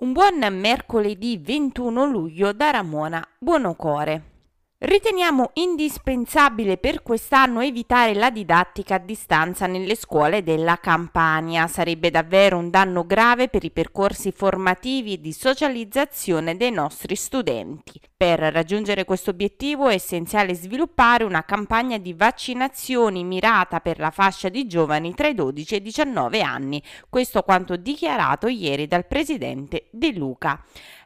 Un buon mercoledì 21 luglio da Ramona Buonocore. Riteniamo indispensabile per quest'anno evitare la didattica a distanza nelle scuole della Campania. Sarebbe davvero un danno grave per i percorsi formativi e di socializzazione dei nostri studenti. Per raggiungere questo obiettivo è essenziale sviluppare una campagna di vaccinazioni mirata per la fascia di giovani tra i 12 e i 19 anni, questo quanto dichiarato ieri dal presidente De Luca.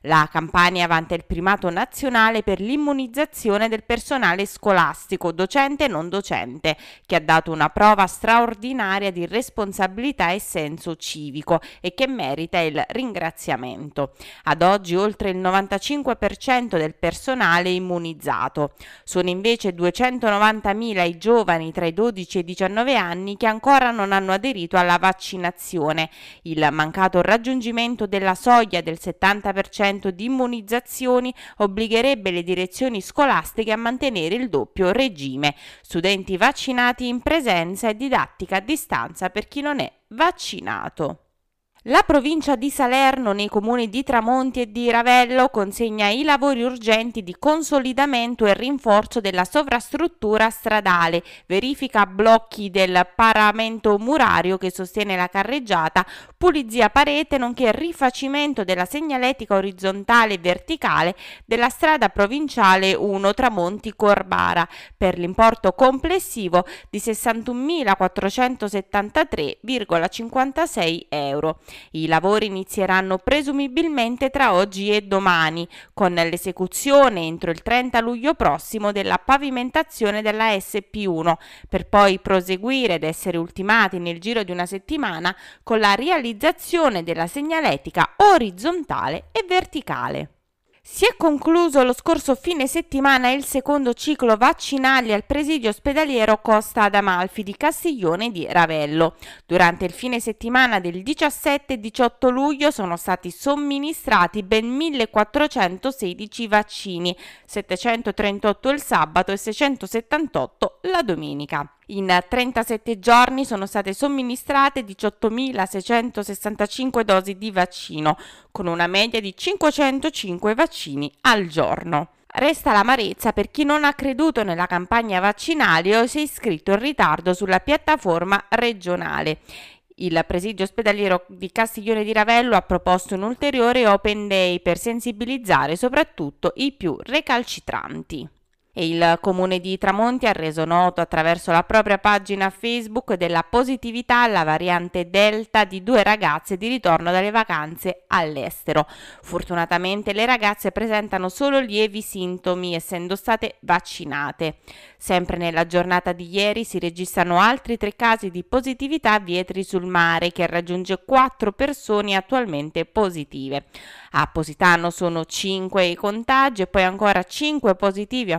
La Campania vanta il primato nazionale per l'immunizzazione del personale scolastico, docente e non docente, che ha dato una prova straordinaria di responsabilità e senso civico e che merita il ringraziamento. Ad oggi oltre il 95% del personale immunizzato. Sono invece 290.000 i giovani tra i 12 e i 19 anni che ancora non hanno aderito alla vaccinazione. Il mancato raggiungimento della soglia del 70% di immunizzazioni obbligherebbe le direzioni scolastiche a mantenere il doppio regime, studenti vaccinati in presenza e didattica a distanza per chi non è vaccinato. La provincia di Salerno nei comuni di Tramonti e di Ravello consegna i lavori urgenti di consolidamento e rinforzo della sovrastruttura stradale, verifica blocchi del paramento murario che sostiene la carreggiata, pulizia parete nonché rifacimento della segnaletica orizzontale e verticale della strada provinciale 1 Tramonti Corbara per l'importo complessivo di 61.473,56 euro. I lavori inizieranno presumibilmente tra oggi e domani, con l'esecuzione entro il 30 luglio prossimo della pavimentazione della SP1, per poi proseguire ed essere ultimati nel giro di una settimana con la realizzazione della segnaletica orizzontale e verticale. Si è concluso lo scorso fine settimana il secondo ciclo vaccinale al presidio ospedaliero Costa ad Amalfi di Castiglione di Ravello. Durante il fine settimana del 17 e 18 luglio sono stati somministrati ben 1416 vaccini, 738 il sabato e 678 la domenica. In 37 giorni sono state somministrate 18.665 dosi di vaccino, con una media di 505 vaccini al giorno. Resta l'amarezza per chi non ha creduto nella campagna vaccinale o si è iscritto in ritardo sulla piattaforma regionale. Il presidio ospedaliero di Castiglione di Ravello ha proposto un ulteriore Open Day per sensibilizzare soprattutto i più recalcitranti e il comune di Tramonti ha reso noto attraverso la propria pagina Facebook della positività alla variante Delta di due ragazze di ritorno dalle vacanze all'estero. Fortunatamente le ragazze presentano solo lievi sintomi essendo state vaccinate. Sempre nella giornata di ieri si registrano altri tre casi di positività a Vietri sul mare che raggiunge quattro persone attualmente positive. A Positano sono 5 i contagi e poi ancora 5 positivi a